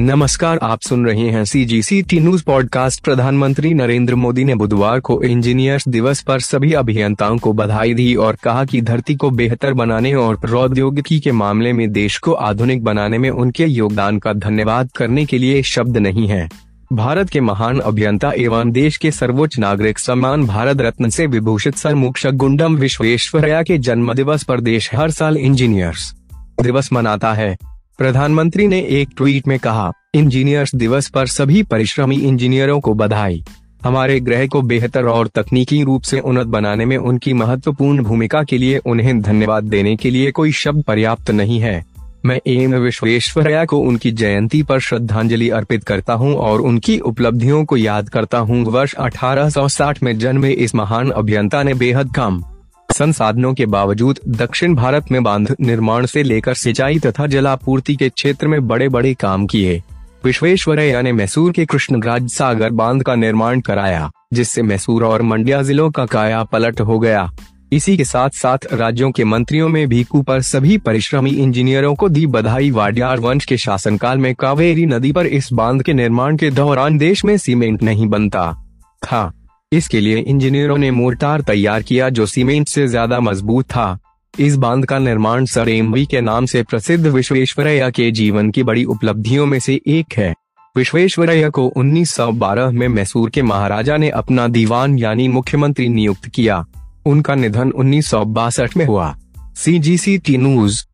नमस्कार, आप सुन रहे हैं C G C T news podcast प्रधानमंत्री नरेंद्र मोदी ने बुधवार को इंजीनियर्स दिवस पर सभी अभियंताओं को बधाई दी और कहा कि धरती को बेहतर बनाने और प्रौद्योगिकी के मामले में देश को आधुनिक बनाने में उनके योगदान का धन्यवाद करने के लिए शब्द नहीं है। भारत के महान अभियंता एवं देश के सर्वोच्च नागरिक सम्मान भारत रत्न से विभूषित सर मुक्षक गुंडम विश्वेश्वरया के जन्म दिवस पर देश हर साल इंजीनियर्स दिवस मनाता है। प्रधानमंत्री ने एक ट्वीट में कहा, इंजीनियर्स दिवस पर सभी परिश्रमी इंजीनियरों को बधाई हमारे ग्रह को बेहतर और तकनीकी रूप से उन्नत बनाने में उनकी महत्वपूर्ण भूमिका के लिए उन्हें धन्यवाद देने के लिए कोई शब्द पर्याप्त नहीं है मैं एम विश्वेश्वरया को उनकी जयंती पर श्रद्धांजलि अर्पित करता हूँ और उनकी उपलब्धियों को याद करता हूँ। वर्ष 1860 में जन्मे इस महान अभियंता ने बेहद कम संसाधनों के बावजूद दक्षिण भारत में बाँध निर्माण से लेकर सिंचाई तथा जलापूर्ति के क्षेत्र में बड़े बड़े काम किए। विश्वेश्वरैया ने मैसूर के कृष्णराज सागर बाँध का निर्माण कराया, जिससे मैसूर और मंडिया जिलों का काया पलट हो गया। इसी के साथ साथ राज्यों के मंत्रियों में भी कूपर सभी परिश्रमी इंजीनियरों को दी बधाई। वाडियार वंश के शासनकाल में कावेरी नदी पर इस बाँध के निर्माण के दौरान देश में सीमेंट नहीं बनता। था इसके लिए इंजीनियरों ने मोर्टार तैयार किया जो सीमेंट से ज़्यादा मज़बूत था। इस बाँध का निर्माण सर एमवी के नाम से प्रसिद्ध विश्वेश्वरैया के जीवन की बड़ी उपलब्धियों में से एक है। विश्वेश्वरैया को 1912 में मैसूर के महाराजा ने अपना दीवान यानी मुख्यमंत्री नियुक्त किया। उनका निधन उन्नीस सौ बासठ में हुआ। सी जी सी टी न्यूज़